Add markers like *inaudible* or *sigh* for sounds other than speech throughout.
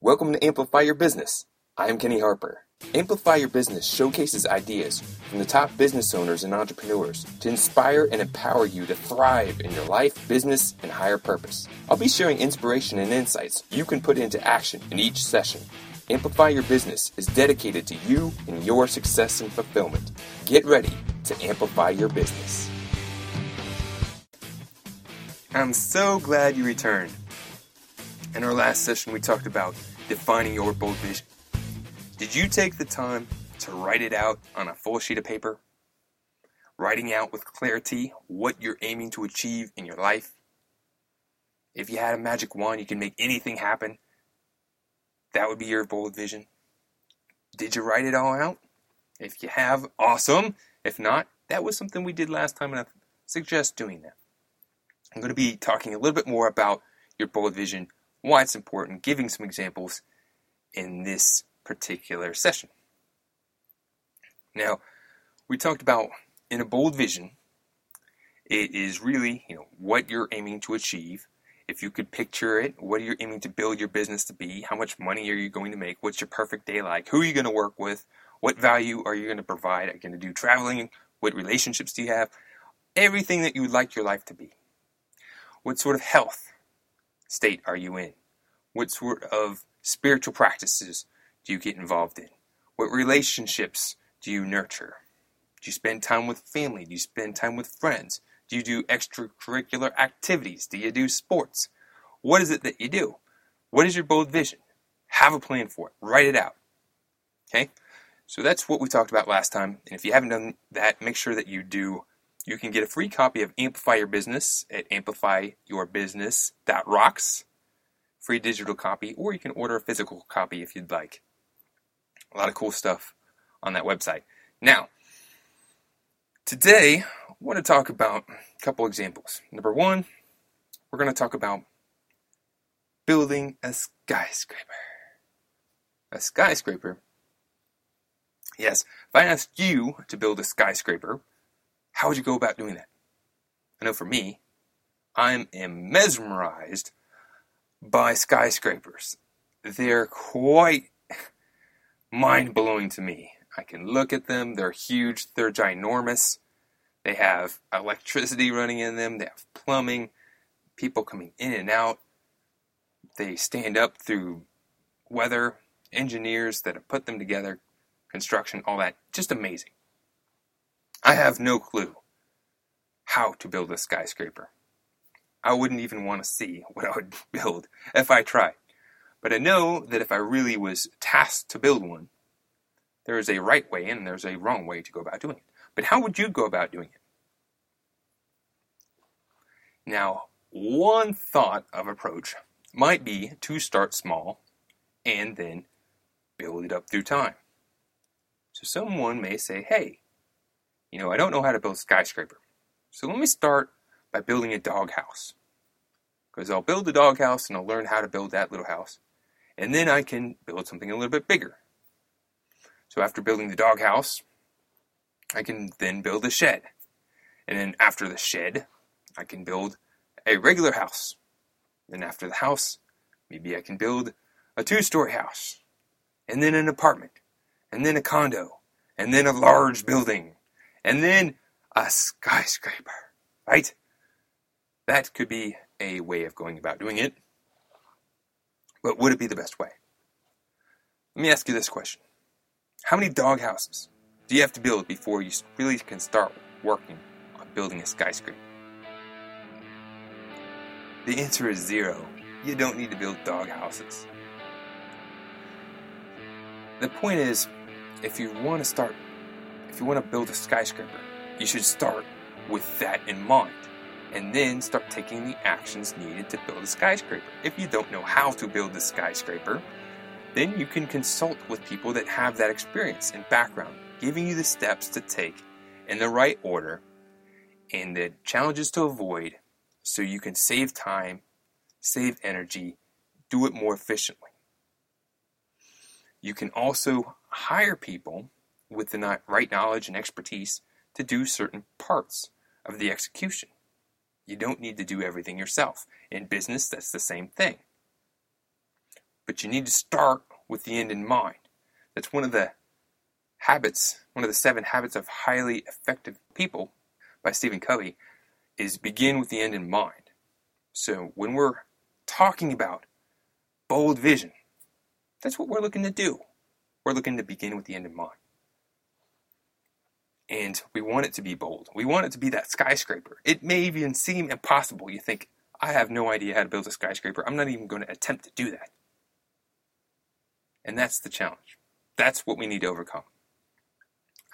Welcome to Amplify Your Business. I am Kenny Harper. Amplify Your Business showcases ideas from the top business owners and entrepreneurs to inspire and empower you to thrive in your life, business, and higher purpose. I'll be sharing inspiration and insights you can put into action in each session. Amplify Your Business is dedicated to you and your success and fulfillment. Get ready to amplify your business. I'm so glad you returned. In our last session, we talked about defining your bold vision. Did you take the time to write it out on a full sheet of paper? Writing out with clarity what you're aiming to achieve in your life? If you had a magic wand, you can make anything happen. That would be your bold vision. Did you write it all out? If you have, awesome. If not, that was something we did last time, and I suggest doing that. I'm going to be talking a little bit more about your bold vision, why it's important, giving some examples in this particular session. Now, we talked about in a bold vision, it is really, you know, what you're aiming to achieve. If you could picture it, what are you aiming to build your business to be? How much money are you going to make? What's your perfect day like? Who are you going to work with? What value are you going to provide? Are you going to do traveling? What relationships do you have? Everything that you would like your life to be. What sort of health state are you in? What sort of spiritual practices do you get involved in? What relationships do you nurture? Do you spend time with family? Do you spend time with friends? Do you do extracurricular activities? Do you do sports? What is it that you do? What is your bold vision? Have a plan for it. Write it out. Okay? So that's what we talked about last time. And if you haven't done that, make sure that you do. You can get a free copy of Amplify Your Business at amplifyyourbusiness.rocks, free digital copy, or you can order a physical copy if you'd like. A lot of cool stuff on that website. Now, today I want to talk about a couple examples. Number one, we're going to talk about building a skyscraper. A skyscraper. Yes, if I asked you to build a skyscraper, how would you go about doing that? I know for me, I am mesmerized by skyscrapers. They're quite mind blowing to me. I can look at them, they're huge, they're ginormous. They have electricity running in them, they have plumbing, people coming in and out. They stand up through weather, engineers that have put them together, construction, all that. Just amazing. I have no clue how to build a skyscraper. I wouldn't even want to see what I would *laughs* build if I tried. But I know that if I really was tasked to build one, there is a right way and there's a wrong way to go about doing it. But how would you go about doing it? Now, one thought of approach might be to start small and then build it up through time. So someone may say, hey, you know, I don't know how to build a skyscraper. So let me start by building a doghouse. Because I'll build a doghouse and I'll learn how to build that little house. And then I can build something a little bit bigger. So after building the doghouse, I can then build a shed. And then after the shed, I can build a regular house. Then after the house, maybe I can build a two story house. And then an apartment. And then a condo. And then a large building. And then a skyscraper. Right? That could be a way of going about doing it. But would it be the best way? Let me ask you this question How many dog houses do you have to build before you really can start working on building a skyscraper? The answer is zero. You don't need to build dog houses. The point is, if you want to start, if you want to build a skyscraper, you should start with that in mind and then start taking the actions needed to build a skyscraper. If you don't know how to build a skyscraper, then you can consult with people that have that experience and background, giving you the steps to take in the right order and the challenges to avoid so you can save time, save energy, do it more efficiently. You can also hire people with the right knowledge and expertise to do certain parts of the execution. You don't need to do everything yourself. In business, that's the same thing. but you need to start with the end in mind. That's one of the habits, one of the seven habits of highly effective people by Stephen Covey, is begin with the end in mind. So when we're talking about bold vision, that's what we're looking to do. We're looking to begin with the end in mind. And we want it to be bold. We want it to be that skyscraper. It may even seem impossible. You think, I have no idea how to build a skyscraper. I'm not even going to attempt to do that. And that's the challenge. That's what we need to overcome.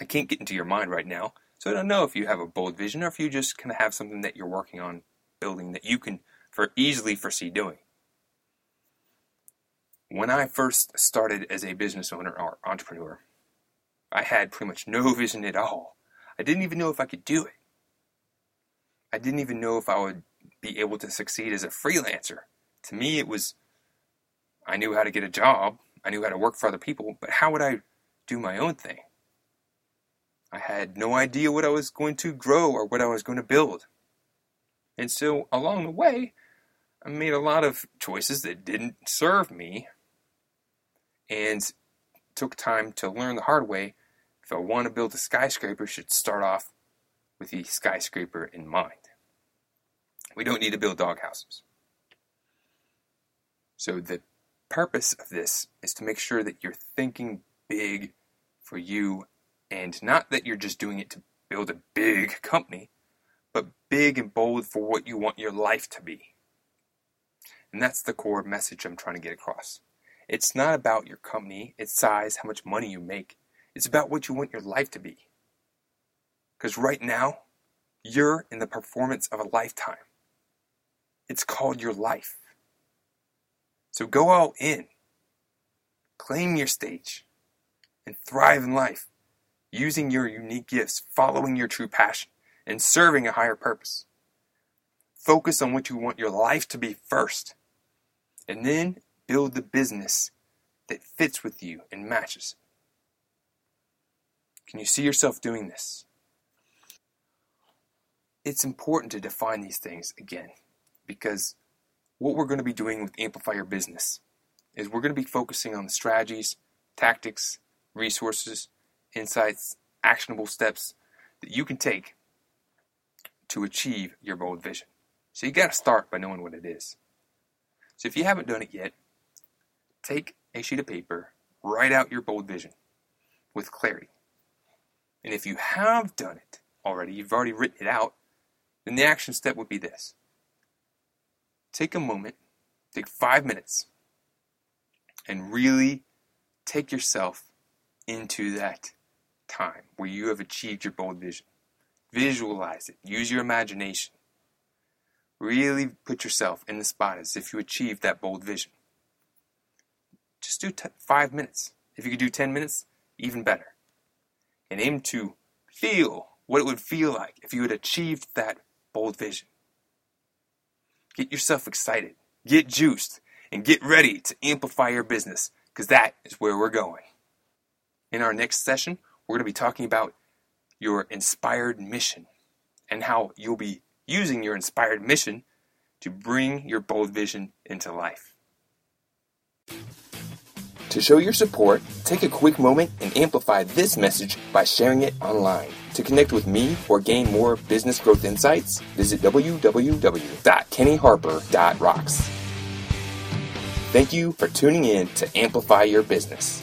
I can't get into your mind right now, so I don't know if you have a bold vision or if you just kind of have something that you're working on building that you can for easily foresee doing. When I first started as a business owner or entrepreneur, I had pretty much no vision at all. I didn't even know if I could do it. I didn't even know if I would be able to succeed as a freelancer. To me, it was I knew how to get a job, I knew how to work for other people, but how would I do my own thing? I had no idea what I was going to grow or what I was going to build. And so along the way, I made a lot of choices that didn't serve me and took time to learn the hard way. If I want to build a skyscraper, should start off with the skyscraper in mind. We don't need to build doghouses. So the purpose of this is to make sure that you're thinking big for you and not that you're just doing it to build a big company, but big and bold for what you want your life to be. And that's the core message I'm trying to get across. It's not about your company, its size, how much money you make. It's about what you want your life to be. Because right now, you're in the performance of a lifetime. It's called your life. So go all in, claim your stage, and thrive in life using your unique gifts, following your true passion, and serving a higher purpose. Focus on what you want your life to be first, and then build the business that fits with you and matches. Can you see yourself doing this? It's important to define these things again because what we're going to be doing with Amplify Your Business is we're going to be focusing on the strategies, tactics, resources, insights, actionable steps that you can take to achieve your bold vision. So you got to start by knowing what it is. So if you haven't done it yet, take a sheet of paper, write out your bold vision with clarity. And if you have done it already, you've already written it out, then the action step would be this. Take a moment, take five minutes, and really take yourself into that time where you have achieved your bold vision. Visualize it. Use your imagination. Really put yourself in the spot as if you achieved that bold vision. Just do t- five minutes. If you could do 10 minutes, even better. And aim to feel what it would feel like if you had achieved that bold vision. Get yourself excited, get juiced, and get ready to amplify your business because that is where we're going. In our next session, we're going to be talking about your inspired mission and how you'll be using your inspired mission to bring your bold vision into life. To show your support, take a quick moment and amplify this message by sharing it online. To connect with me or gain more business growth insights, visit www.kennyharper.rocks. Thank you for tuning in to Amplify Your Business.